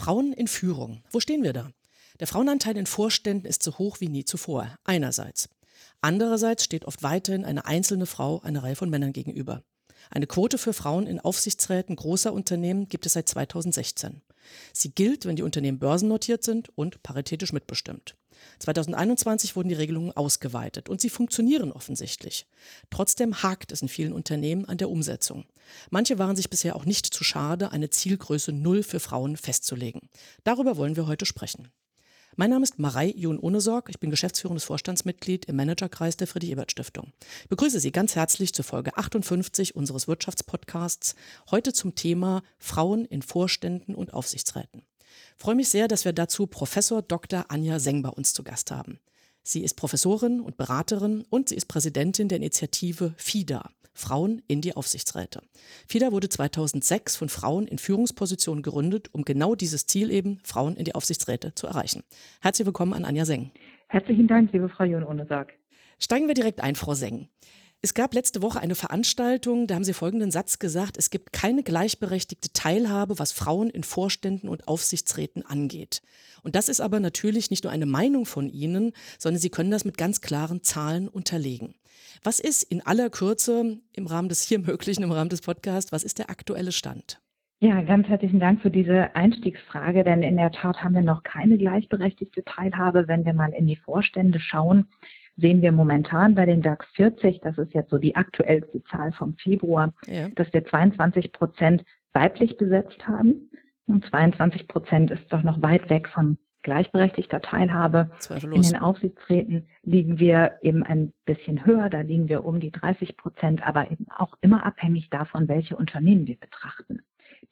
Frauen in Führung. Wo stehen wir da? Der Frauenanteil in Vorständen ist so hoch wie nie zuvor. Einerseits. Andererseits steht oft weiterhin eine einzelne Frau einer Reihe von Männern gegenüber. Eine Quote für Frauen in Aufsichtsräten großer Unternehmen gibt es seit 2016. Sie gilt, wenn die Unternehmen börsennotiert sind und paritätisch mitbestimmt. 2021 wurden die Regelungen ausgeweitet und sie funktionieren offensichtlich. Trotzdem hakt es in vielen Unternehmen an der Umsetzung. Manche waren sich bisher auch nicht zu schade, eine Zielgröße Null für Frauen festzulegen. Darüber wollen wir heute sprechen. Mein Name ist Marei Jun-Ohnesorg. Ich bin geschäftsführendes Vorstandsmitglied im Managerkreis der Friedrich-Ebert-Stiftung. Ich begrüße Sie ganz herzlich zur Folge 58 unseres Wirtschaftspodcasts. Heute zum Thema Frauen in Vorständen und Aufsichtsräten. Ich freue mich sehr, dass wir dazu Professor Dr. Anja Seng bei uns zu Gast haben. Sie ist Professorin und Beraterin und sie ist Präsidentin der Initiative FIDA, Frauen in die Aufsichtsräte. FIDA wurde 2006 von Frauen in Führungspositionen gegründet, um genau dieses Ziel eben, Frauen in die Aufsichtsräte, zu erreichen. Herzlich willkommen an Anja Seng. Herzlichen Dank, liebe Frau Jon-Ohnesorg. Steigen wir direkt ein, Frau Seng. Es gab letzte Woche eine Veranstaltung, da haben Sie folgenden Satz gesagt, es gibt keine gleichberechtigte Teilhabe, was Frauen in Vorständen und Aufsichtsräten angeht. Und das ist aber natürlich nicht nur eine Meinung von Ihnen, sondern Sie können das mit ganz klaren Zahlen unterlegen. Was ist in aller Kürze im Rahmen des hier Möglichen, im Rahmen des Podcasts, was ist der aktuelle Stand? Ja, ganz herzlichen Dank für diese Einstiegsfrage, denn in der Tat haben wir noch keine gleichberechtigte Teilhabe. Wenn wir mal in die Vorstände schauen, sehen wir momentan bei den DAX 40, das ist jetzt so die aktuellste Zahl vom Februar, ja. dass wir 22 Prozent weiblich besetzt haben. Und 22 Prozent ist doch noch weit weg von gleichberechtigter Teilhabe. In den Aufsichtsräten liegen wir eben ein bisschen höher, da liegen wir um die 30 Prozent, aber eben auch immer abhängig davon, welche Unternehmen wir betrachten.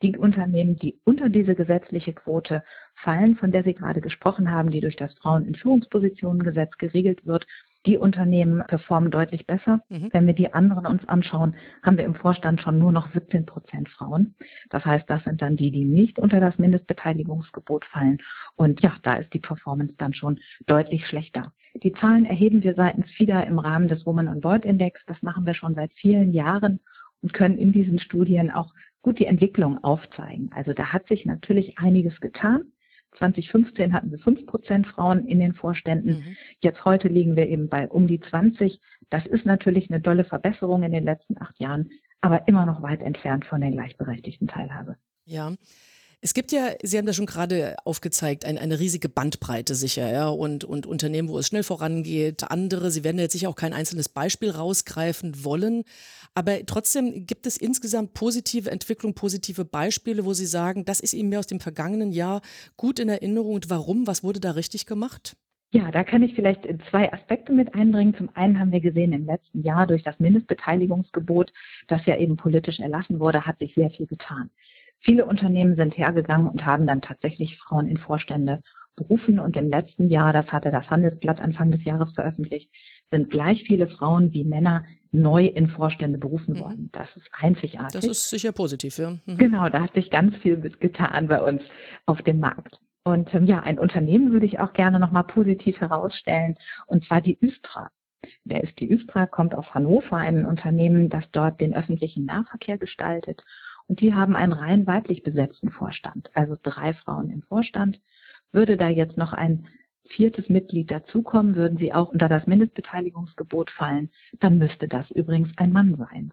Die Unternehmen, die unter diese gesetzliche Quote fallen, von der Sie gerade gesprochen haben, die durch das Frauen in Führungspositionen-Gesetz geregelt wird, die Unternehmen performen deutlich besser. Mhm. Wenn wir die anderen uns anschauen, haben wir im Vorstand schon nur noch 17 Prozent Frauen. Das heißt, das sind dann die, die nicht unter das Mindestbeteiligungsgebot fallen. Und ja, da ist die Performance dann schon deutlich schlechter. Die Zahlen erheben wir seitens FIDA im Rahmen des Woman on Board Index. Das machen wir schon seit vielen Jahren und können in diesen Studien auch gut die Entwicklung aufzeigen. Also da hat sich natürlich einiges getan. 2015 hatten wir 5 Prozent Frauen in den Vorständen. Mhm. Jetzt heute liegen wir eben bei um die 20. Das ist natürlich eine dolle Verbesserung in den letzten acht Jahren, aber immer noch weit entfernt von der gleichberechtigten Teilhabe. Ja. Es gibt ja, Sie haben das schon gerade aufgezeigt, ein, eine riesige Bandbreite sicher, ja, und, und Unternehmen, wo es schnell vorangeht, andere, Sie werden jetzt sicher auch kein einzelnes Beispiel rausgreifen wollen, aber trotzdem gibt es insgesamt positive Entwicklung, positive Beispiele, wo Sie sagen, das ist Ihnen mir aus dem vergangenen Jahr gut in Erinnerung und warum, was wurde da richtig gemacht? Ja, da kann ich vielleicht zwei Aspekte mit einbringen. Zum einen haben wir gesehen, im letzten Jahr durch das Mindestbeteiligungsgebot, das ja eben politisch erlassen wurde, hat sich sehr viel getan. Viele Unternehmen sind hergegangen und haben dann tatsächlich Frauen in Vorstände berufen. Und im letzten Jahr, das hatte das Handelsblatt Anfang des Jahres veröffentlicht, sind gleich viele Frauen wie Männer neu in Vorstände berufen mhm. worden. Das ist einzigartig. Das ist sicher positiv, ja. Mhm. Genau, da hat sich ganz viel getan bei uns auf dem Markt. Und ähm, ja, ein Unternehmen würde ich auch gerne nochmal positiv herausstellen, und zwar die Üstra. Wer ist die Üstra? Kommt aus Hannover, ein Unternehmen, das dort den öffentlichen Nahverkehr gestaltet und die haben einen rein weiblich besetzten Vorstand, also drei Frauen im Vorstand. Würde da jetzt noch ein viertes Mitglied dazukommen, würden sie auch unter das Mindestbeteiligungsgebot fallen. Dann müsste das übrigens ein Mann sein.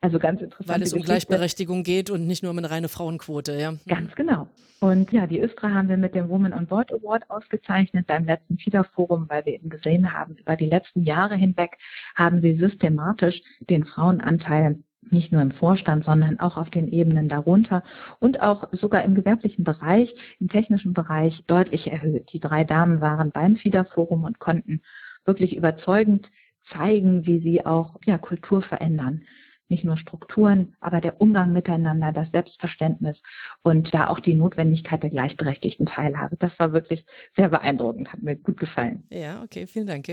Also ganz interessant. Weil es um Gleichberechtigung geht und nicht nur um eine reine Frauenquote, ja. Ganz genau. Und ja, die Östra haben wir mit dem Woman on Board Award ausgezeichnet beim letzten FIDA-Forum, weil wir eben gesehen haben, über die letzten Jahre hinweg haben sie systematisch den Frauenanteil nicht nur im Vorstand, sondern auch auf den Ebenen darunter und auch sogar im gewerblichen Bereich, im technischen Bereich deutlich erhöht. Die drei Damen waren beim FIDA-Forum und konnten wirklich überzeugend zeigen, wie sie auch ja, Kultur verändern nicht nur Strukturen, aber der Umgang miteinander, das Selbstverständnis und da auch die Notwendigkeit der gleichberechtigten Teilhabe. Das war wirklich sehr beeindruckend, hat mir gut gefallen. Ja, okay, vielen Dank.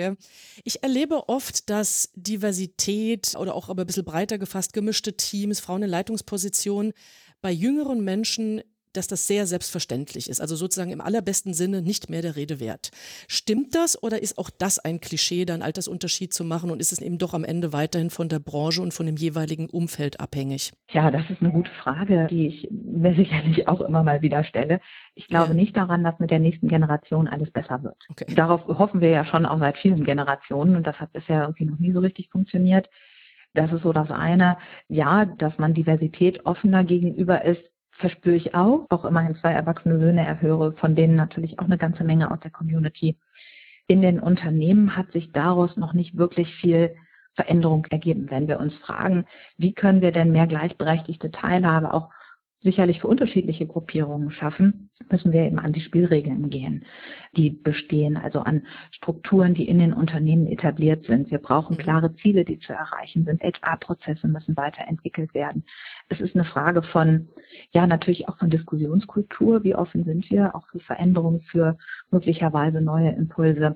Ich erlebe oft, dass Diversität oder auch aber ein bisschen breiter gefasst gemischte Teams, Frauen in Leitungspositionen bei jüngeren Menschen dass das sehr selbstverständlich ist, also sozusagen im allerbesten Sinne nicht mehr der Rede wert. Stimmt das oder ist auch das ein Klischee, da einen Altersunterschied zu machen und ist es eben doch am Ende weiterhin von der Branche und von dem jeweiligen Umfeld abhängig? Ja, das ist eine gute Frage, die ich mir sicherlich auch immer mal wieder stelle. Ich glaube ja. nicht daran, dass mit der nächsten Generation alles besser wird. Okay. Darauf hoffen wir ja schon auch seit vielen Generationen und das hat bisher irgendwie noch nie so richtig funktioniert. Das ist so das eine. Ja, dass man Diversität offener gegenüber ist, verspüre ich auch. Auch immerhin zwei erwachsene Söhne erhöre, von denen natürlich auch eine ganze Menge aus der Community. In den Unternehmen hat sich daraus noch nicht wirklich viel Veränderung ergeben. Wenn wir uns fragen, wie können wir denn mehr gleichberechtigte Teilhabe auch sicherlich für unterschiedliche Gruppierungen schaffen, müssen wir eben an die Spielregeln gehen, die bestehen, also an Strukturen, die in den Unternehmen etabliert sind. Wir brauchen mhm. klare Ziele, die zu erreichen sind. HR-Prozesse müssen weiterentwickelt werden. Es ist eine Frage von, ja, natürlich auch von Diskussionskultur. Wie offen sind wir auch für Veränderungen, für möglicherweise neue Impulse?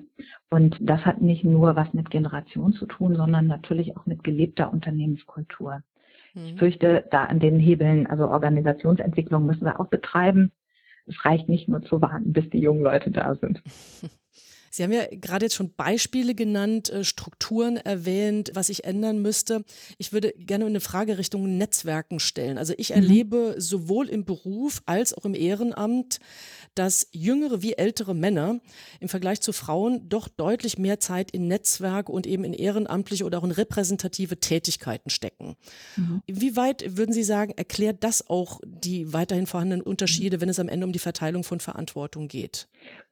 Und das hat nicht nur was mit Generation zu tun, sondern natürlich auch mit gelebter Unternehmenskultur. Ich mhm. fürchte, da an den Hebeln, also Organisationsentwicklung müssen wir auch betreiben. Es reicht nicht nur zu warten, bis die jungen Leute da sind. Sie haben ja gerade jetzt schon Beispiele genannt, äh, Strukturen erwähnt, was sich ändern müsste. Ich würde gerne eine Frage Richtung Netzwerken stellen. Also ich mhm. erlebe sowohl im Beruf als auch im Ehrenamt, dass jüngere wie ältere Männer im Vergleich zu Frauen doch deutlich mehr Zeit in Netzwerke und eben in ehrenamtliche oder auch in repräsentative Tätigkeiten stecken. Mhm. Inwieweit würden Sie sagen, erklärt das auch die weiterhin vorhandenen Unterschiede, wenn es am Ende um die Verteilung von Verantwortung geht?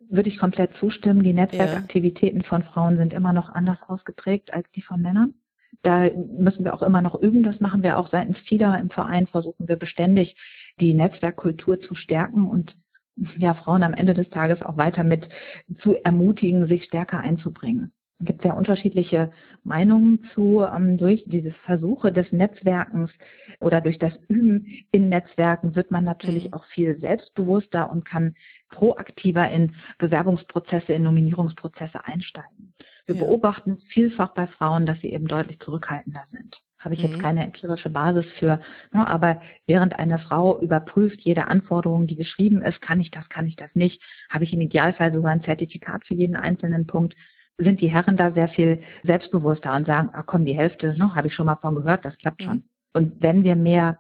Würde ich komplett zustimmen. Die Netzwerkaktivitäten ja. von Frauen sind immer noch anders ausgeprägt als die von Männern. Da müssen wir auch immer noch üben. Das machen wir auch seitens FIDA im Verein. Versuchen wir beständig, die Netzwerkkultur zu stärken und ja, Frauen am Ende des Tages auch weiter mit zu ermutigen, sich stärker einzubringen. Es gibt ja unterschiedliche Meinungen zu ähm, durch diese Versuche des Netzwerkens oder durch das Üben in Netzwerken wird man natürlich mhm. auch viel selbstbewusster und kann proaktiver in Bewerbungsprozesse, in Nominierungsprozesse einsteigen. Wir ja. beobachten vielfach bei Frauen, dass sie eben deutlich zurückhaltender sind habe ich jetzt mhm. keine empirische Basis für. Ne, aber während eine Frau überprüft jede Anforderung, die geschrieben ist, kann ich das, kann ich das nicht, habe ich im Idealfall sogar ein Zertifikat für jeden einzelnen Punkt, sind die Herren da sehr viel selbstbewusster und sagen, ach komm, die Hälfte, ne, habe ich schon mal von gehört, das klappt mhm. schon. Und wenn wir mehr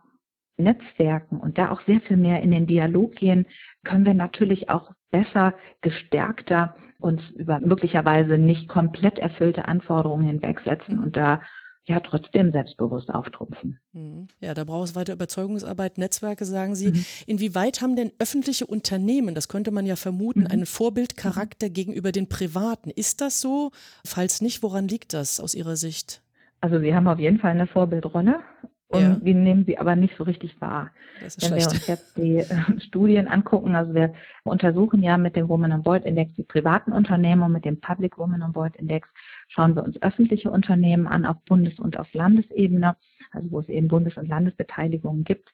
Netzwerken und da auch sehr viel mehr in den Dialog gehen, können wir natürlich auch besser, gestärkter uns über möglicherweise nicht komplett erfüllte Anforderungen hinwegsetzen und da ja trotzdem selbstbewusst auftrumpfen. Mhm. Ja, da braucht es weiter Überzeugungsarbeit, Netzwerke, sagen Sie. Mhm. Inwieweit haben denn öffentliche Unternehmen, das könnte man ja vermuten, mhm. einen Vorbildcharakter mhm. gegenüber den privaten? Ist das so? Falls nicht, woran liegt das aus Ihrer Sicht? Also Sie haben auf jeden Fall eine Vorbildrolle. Und ja. wir nehmen sie aber nicht so richtig wahr. Wenn schlecht. wir uns jetzt die äh, Studien angucken, also wir untersuchen ja mit dem Women on Board Index die privaten Unternehmen und mit dem Public Women on Board Index schauen wir uns öffentliche Unternehmen an auf Bundes- und auf Landesebene, also wo es eben Bundes- und Landesbeteiligungen gibt.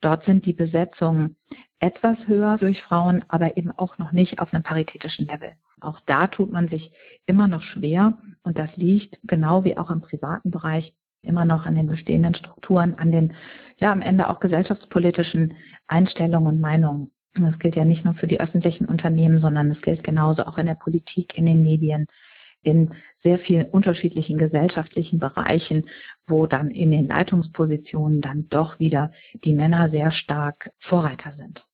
Dort sind die Besetzungen etwas höher durch Frauen, aber eben auch noch nicht auf einem paritätischen Level. Auch da tut man sich immer noch schwer und das liegt genau wie auch im privaten Bereich immer noch an den bestehenden Strukturen, an den, ja, am Ende auch gesellschaftspolitischen Einstellungen und Meinungen. Das gilt ja nicht nur für die öffentlichen Unternehmen, sondern es gilt genauso auch in der Politik, in den Medien, in sehr vielen unterschiedlichen gesellschaftlichen Bereichen, wo dann in den Leitungspositionen dann doch wieder die Männer sehr stark Vorreiter sind.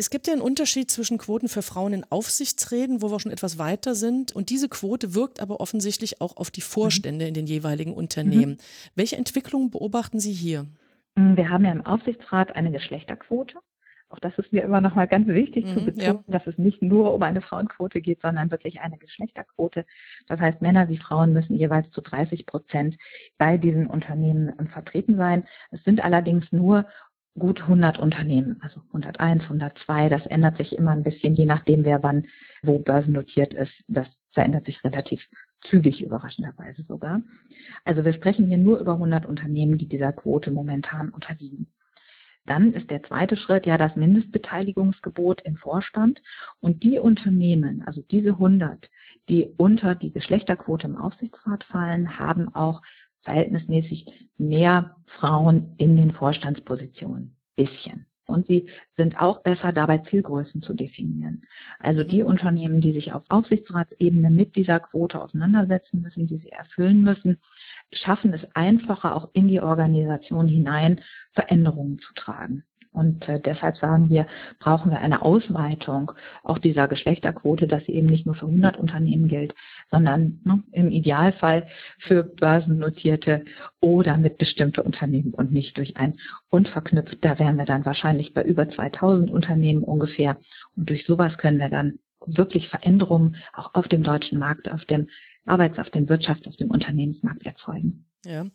Es gibt ja einen Unterschied zwischen Quoten für Frauen in Aufsichtsräten, wo wir schon etwas weiter sind. Und diese Quote wirkt aber offensichtlich auch auf die Vorstände mhm. in den jeweiligen Unternehmen. Mhm. Welche Entwicklungen beobachten Sie hier? Mm, wir haben ja im Aufsichtsrat eine Geschlechterquote. Auch das ist mir immer noch mal ganz wichtig mhm, zu betonen, ja. dass es nicht nur um eine Frauenquote geht, sondern wirklich eine Geschlechterquote. Das heißt, Männer wie Frauen müssen jeweils zu 30 Prozent bei diesen Unternehmen vertreten sein. Es sind allerdings nur gut 100 Unternehmen, also 101, 102. Das ändert sich immer ein bisschen, je nachdem, wer wann wo börsennotiert ist. Das verändert sich relativ zügig, überraschenderweise sogar. Also wir sprechen hier nur über 100 Unternehmen, die dieser Quote momentan unterliegen. Dann ist der zweite Schritt ja das Mindestbeteiligungsgebot im Vorstand. Und die Unternehmen, also diese 100, die unter die Geschlechterquote im Aufsichtsrat fallen, haben auch verhältnismäßig mehr Frauen in den Vorstandspositionen. Bisschen. Und sie sind auch besser dabei, Zielgrößen zu definieren. Also die. Unternehmen, die sich auf Aufsichtsratsebene mit dieser Quote auseinandersetzen müssen, die sie erfüllen müssen, schaffen es einfacher, auch in die Organisation hinein Veränderungen zu tragen. Und äh, deshalb sagen wir, brauchen wir eine Ausweitung auch dieser Geschlechterquote, dass sie eben nicht nur für 100 Unternehmen gilt, sondern ne, im Idealfall für börsennotierte oder mit bestimmte Unternehmen und nicht durch ein unverknüpft. Da wären wir dann wahrscheinlich bei über 2000 Unternehmen ungefähr. Und durch sowas können wir dann wirklich Veränderungen auch auf dem deutschen Markt, auf dem Arbeits-, auf dem Wirtschafts-, auf dem Unternehmensmarkt erzeugen. Ja.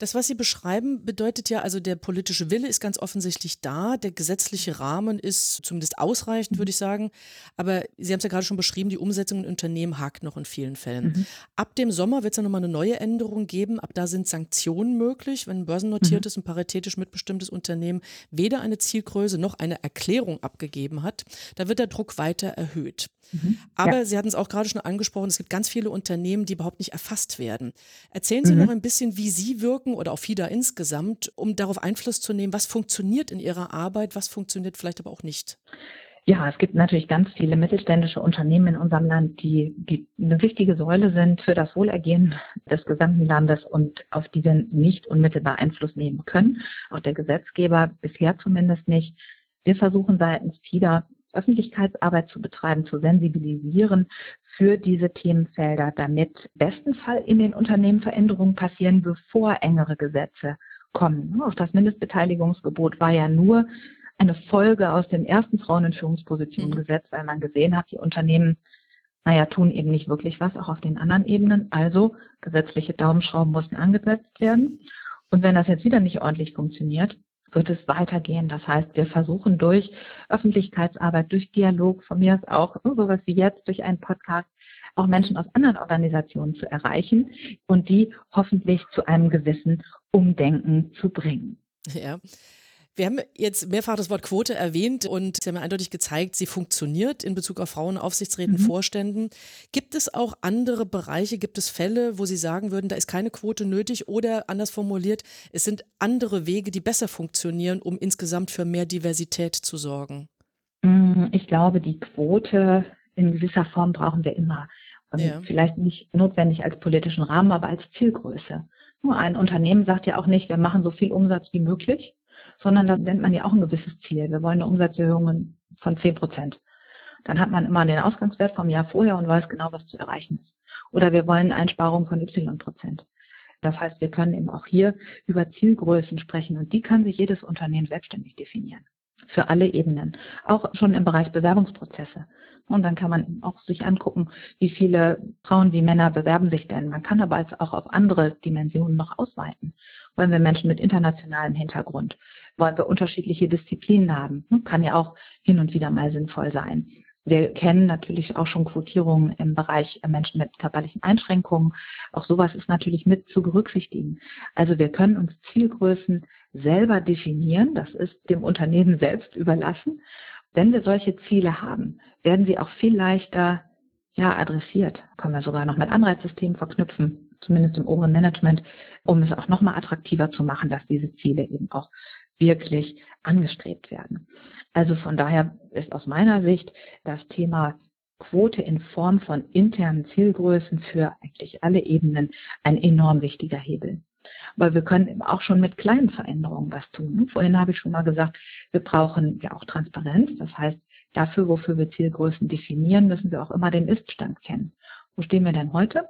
Das, was Sie beschreiben, bedeutet ja, also der politische Wille ist ganz offensichtlich da, der gesetzliche Rahmen ist zumindest ausreichend, würde ich sagen. Aber Sie haben es ja gerade schon beschrieben, die Umsetzung in Unternehmen hakt noch in vielen Fällen. Mhm. Ab dem Sommer wird es ja nochmal eine neue Änderung geben. Ab da sind Sanktionen möglich, wenn ein börsennotiertes mhm. und paritätisch mitbestimmtes Unternehmen weder eine Zielgröße noch eine Erklärung abgegeben hat. Da wird der Druck weiter erhöht. Mhm. Aber ja. Sie hatten es auch gerade schon angesprochen, es gibt ganz viele Unternehmen, die überhaupt nicht erfasst werden. Erzählen Sie mhm. noch ein bisschen, wie Sie wirken oder auch FIDA insgesamt, um darauf Einfluss zu nehmen, was funktioniert in Ihrer Arbeit, was funktioniert vielleicht aber auch nicht. Ja, es gibt natürlich ganz viele mittelständische Unternehmen in unserem Land, die, die eine wichtige Säule sind für das Wohlergehen des gesamten Landes und auf die wir nicht unmittelbar Einfluss nehmen können. Auch der Gesetzgeber bisher zumindest nicht. Wir versuchen seitens FIDA Öffentlichkeitsarbeit zu betreiben, zu sensibilisieren für diese Themenfelder, damit bestenfalls in den Unternehmen Veränderungen passieren, bevor engere Gesetze kommen. Auch das Mindestbeteiligungsgebot war ja nur eine Folge aus dem ersten Frauen in Führungspositionen Gesetz, weil man gesehen hat, die Unternehmen, naja, tun eben nicht wirklich was, auch auf den anderen Ebenen. Also gesetzliche Daumenschrauben mussten angesetzt werden. Und wenn das jetzt wieder nicht ordentlich funktioniert, wird es weitergehen. Das heißt, wir versuchen durch Öffentlichkeitsarbeit, durch Dialog, von mir aus auch sowas wie jetzt, durch einen Podcast, auch Menschen aus anderen Organisationen zu erreichen und die hoffentlich zu einem gewissen Umdenken zu bringen. Ja. Wir haben jetzt mehrfach das Wort Quote erwähnt und Sie haben ja eindeutig gezeigt, sie funktioniert in Bezug auf Frauen, Aufsichtsräten, mhm. Vorständen. Gibt es auch andere Bereiche, gibt es Fälle, wo Sie sagen würden, da ist keine Quote nötig oder anders formuliert, es sind andere Wege, die besser funktionieren, um insgesamt für mehr Diversität zu sorgen? Mm, ich glaube, die Quote in gewisser Form brauchen wir immer. Ja. Vielleicht nicht notwendig als politischen Rahmen, aber als Zielgröße. Nur ein Unternehmen sagt ja auch nicht, wir machen so viel Umsatz wie möglich, sondern da nennt man ja auch ein gewisses Ziel. Wir wollen eine Umsatzerhöhung von 10 Prozent. Dann hat man immer den Ausgangswert vom Jahr vorher und weiß genau, was zu erreichen ist. Oder wir wollen Einsparungen von Y Prozent. Das heißt, wir können eben auch hier über Zielgrößen sprechen und die kann sich jedes Unternehmen selbstständig definieren. Für alle Ebenen. Auch schon im Bereich Bewerbungsprozesse. Und dann kann man auch sich angucken, wie viele Frauen wie Männer bewerben sich denn. Man kann aber auch auf andere Dimensionen noch ausweiten. Wollen wir Menschen mit internationalem Hintergrund? Wollen wir unterschiedliche Disziplinen haben? Hm, kann ja auch hin und wieder mal sinnvoll sein. Wir kennen natürlich auch schon Quotierungen im Bereich Menschen mit körperlichen Einschränkungen. Auch sowas ist natürlich mit zu berücksichtigen. Also wir können uns Zielgrößen selber definieren. Das ist dem Unternehmen selbst überlassen. Wenn wir solche Ziele haben, werden sie auch viel leichter ja, adressiert. Können wir sogar noch mit Anreizsystemen verknüpfen, zumindest im oberen Management, um es auch nochmal attraktiver zu machen, dass diese Ziele eben auch wirklich angestrebt werden. Also von daher ist aus meiner Sicht das Thema Quote in Form von internen Zielgrößen für eigentlich alle Ebenen ein enorm wichtiger Hebel. Aber wir können auch schon mit kleinen Veränderungen was tun. Vorhin habe ich schon mal gesagt, wir brauchen ja auch Transparenz. Das heißt, dafür, wofür wir Zielgrößen definieren, müssen wir auch immer den Iststand kennen. Wo stehen wir denn heute?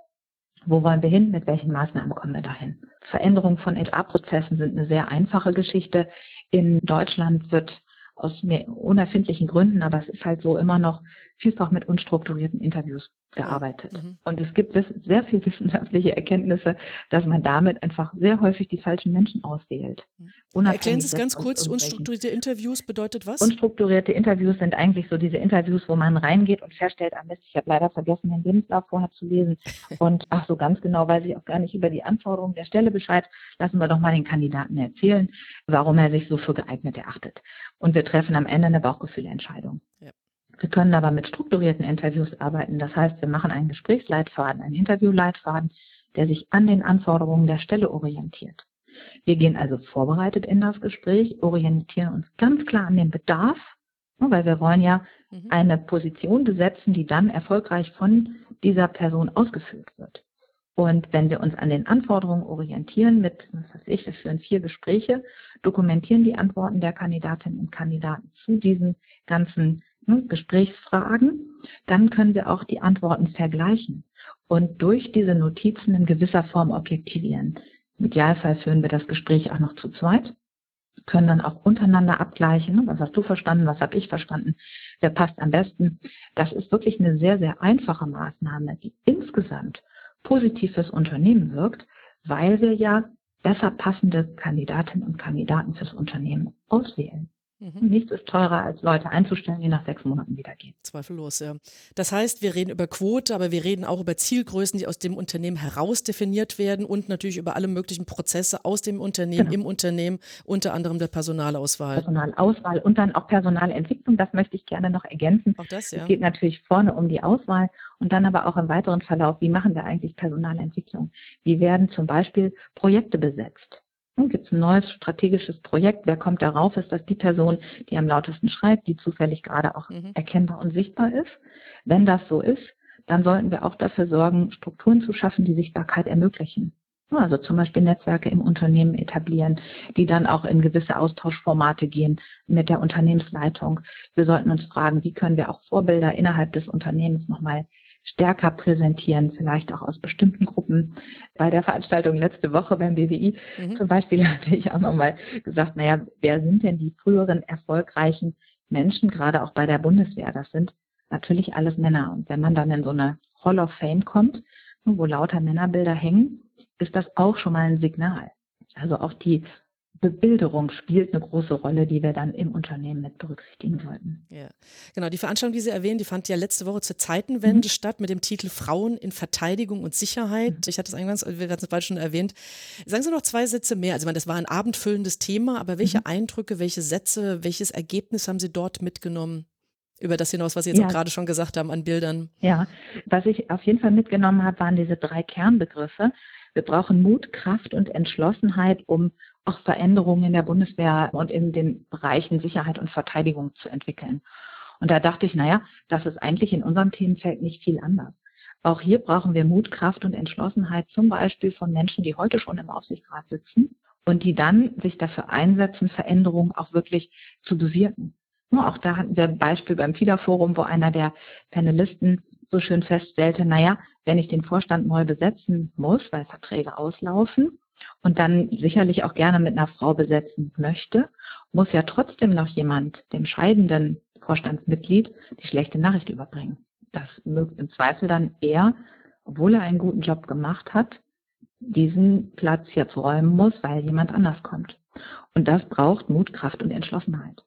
Wo wollen wir hin? Mit welchen Maßnahmen kommen wir dahin? Veränderungen von HR-Prozessen sind eine sehr einfache Geschichte. In Deutschland wird aus mehr unerfindlichen Gründen, aber es ist halt so immer noch vielfach mit unstrukturierten Interviews gearbeitet. Mhm. Und es gibt sehr viel wissenschaftliche Erkenntnisse, dass man damit einfach sehr häufig die falschen Menschen auswählt. Mhm. Erklären Sie es ganz kurz, unstrukturierte Interviews bedeutet was? Unstrukturierte Interviews sind eigentlich so diese Interviews, wo man reingeht und feststellt, am Mist, ich habe leider vergessen, den Lebenslauf vorher zu lesen. und ach so ganz genau weiß ich auch gar nicht über die Anforderungen der Stelle Bescheid. Lassen wir doch mal den Kandidaten erzählen, warum er sich so für geeignet erachtet. Und wir treffen am Ende eine Bauchgefühlentscheidung. Ja. Wir können aber mit strukturierten Interviews arbeiten. Das heißt, wir machen einen Gesprächsleitfaden, einen Interviewleitfaden, der sich an den Anforderungen der Stelle orientiert. Wir gehen also vorbereitet in das Gespräch, orientieren uns ganz klar an den Bedarf, ne, weil wir wollen ja mhm. eine Position besetzen, die dann erfolgreich von dieser Person ausgefüllt wird. Und wenn wir uns an den Anforderungen orientieren mit, was weiß ich, wir führen vier Gespräche, dokumentieren die Antworten der Kandidatinnen und Kandidaten zu diesen ganzen ne, Gesprächsfragen, dann können wir auch die Antworten vergleichen und durch diese Notizen in gewisser Form objektivieren. Im Idealfall führen wir das Gespräch auch noch zu zweit, können dann auch untereinander abgleichen, ne, was hast du verstanden, was habe ich verstanden, wer passt am besten. Das ist wirklich eine sehr, sehr einfache Maßnahme, die insgesamt positiv fürs Unternehmen wirkt, weil wir ja besser passende Kandidatinnen und Kandidaten fürs Unternehmen auswählen. Mhm. Nichts ist teurer, als Leute einzustellen, die nach sechs Monaten wieder gehen. Zweifellos, ja. Das heißt, wir reden über Quote, aber wir reden auch über Zielgrößen, die aus dem Unternehmen heraus definiert werden und natürlich über alle möglichen Prozesse aus dem Unternehmen, genau. im Unternehmen, unter anderem der Personalauswahl. Personalauswahl und dann auch Personalentwicklung, das möchte ich gerne noch ergänzen. Auch das, ja. Es geht natürlich vorne um die Auswahl und dann aber auch im weiteren Verlauf, wie machen wir eigentlich Personalentwicklung? Wie werden zum Beispiel Projekte besetzt? Gibt es ein neues strategisches Projekt? Wer kommt darauf? Ist das die Person, die am lautesten schreibt, die zufällig gerade auch mhm. erkennbar und sichtbar ist? Wenn das so ist, dann sollten wir auch dafür sorgen, Strukturen zu schaffen, die Sichtbarkeit ermöglichen. Also zum Beispiel Netzwerke im Unternehmen etablieren, die dann auch in gewisse Austauschformate gehen mit der Unternehmensleitung. Wir sollten uns fragen, wie können wir auch Vorbilder innerhalb des Unternehmens nochmal stärker präsentieren, vielleicht auch aus bestimmten Gruppen. Bei der Veranstaltung letzte Woche beim BWI mhm. zum Beispiel hatte ich auch nochmal gesagt, naja, wer sind denn die früheren erfolgreichen Menschen, gerade auch bei der Bundeswehr? Das sind natürlich alles Männer. Und wenn man dann in so eine Hall of Fame kommt, wo lauter Männerbilder hängen, ist das auch schon mal ein Signal. Also auch die Bebilderung spielt eine große Rolle, die wir dann im Unternehmen mit berücksichtigen sollten. Ja, genau. Die Veranstaltung, die Sie erwähnen, die fand ja letzte Woche zur Zeitenwende mhm. statt mit dem Titel Frauen in Verteidigung und Sicherheit. Mhm. Ich hatte es eingangs, wir hatten es bald schon erwähnt. Sagen Sie noch zwei Sätze mehr. Also, ich meine, das war ein abendfüllendes Thema, aber welche mhm. Eindrücke, welche Sätze, welches Ergebnis haben Sie dort mitgenommen? Über das hinaus, was Sie jetzt ja. auch gerade schon gesagt haben an Bildern. Ja, was ich auf jeden Fall mitgenommen habe, waren diese drei Kernbegriffe. Wir brauchen Mut, Kraft und Entschlossenheit, um auch Veränderungen in der Bundeswehr und in den Bereichen Sicherheit und Verteidigung zu entwickeln. Und da dachte ich, naja, das ist eigentlich in unserem Themenfeld nicht viel anders. Auch hier brauchen wir Mut, Kraft und Entschlossenheit, zum Beispiel von Menschen, die heute schon im Aufsichtsrat sitzen und die dann sich dafür einsetzen, Veränderungen auch wirklich zu bewirken. Nur auch da hatten wir ein Beispiel beim FIDA-Forum, wo einer der Panelisten so schön feststellte, naja, wenn ich den Vorstand neu besetzen muss, weil Verträge auslaufen und dann sicherlich auch gerne mit einer Frau besetzen möchte, muss ja trotzdem noch jemand dem scheidenden Vorstandsmitglied die schlechte Nachricht überbringen. Das mögt im Zweifel dann er, obwohl er einen guten Job gemacht hat, diesen Platz jetzt räumen muss, weil jemand anders kommt. Und das braucht Mut, Kraft und Entschlossenheit.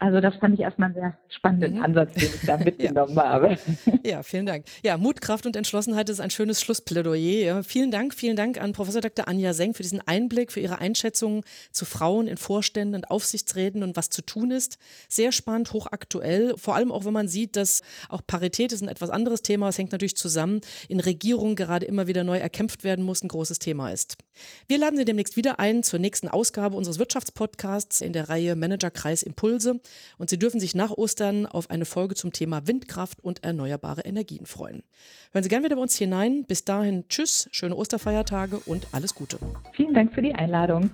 Also das fand ich erstmal einen sehr spannenden mhm. Ansatz, den ich da mitgenommen ja. habe. Ja, vielen Dank. Ja, Mut, Kraft und Entschlossenheit ist ein schönes Schlussplädoyer. Ja, vielen Dank, vielen Dank an Professor Dr. Anja Senk für diesen Einblick, für Ihre Einschätzungen zu Frauen in Vorständen und Aufsichtsräten und was zu tun ist. Sehr spannend, hochaktuell, vor allem auch, wenn man sieht, dass auch Parität ist ein etwas anderes Thema, es hängt natürlich zusammen, in Regierungen gerade immer wieder neu erkämpft werden muss, ein großes Thema ist. Wir laden Sie demnächst wieder ein zur nächsten Ausgabe unseres Wirtschaftspodcasts in der Reihe Managerkreis Impulse und Sie dürfen sich nach Ostern auf eine Folge zum Thema Windkraft und erneuerbare Energien freuen. Hören Sie gerne wieder bei uns hinein. Bis dahin, tschüss, schöne Osterfeiertage und alles Gute. Vielen Dank für die Einladung.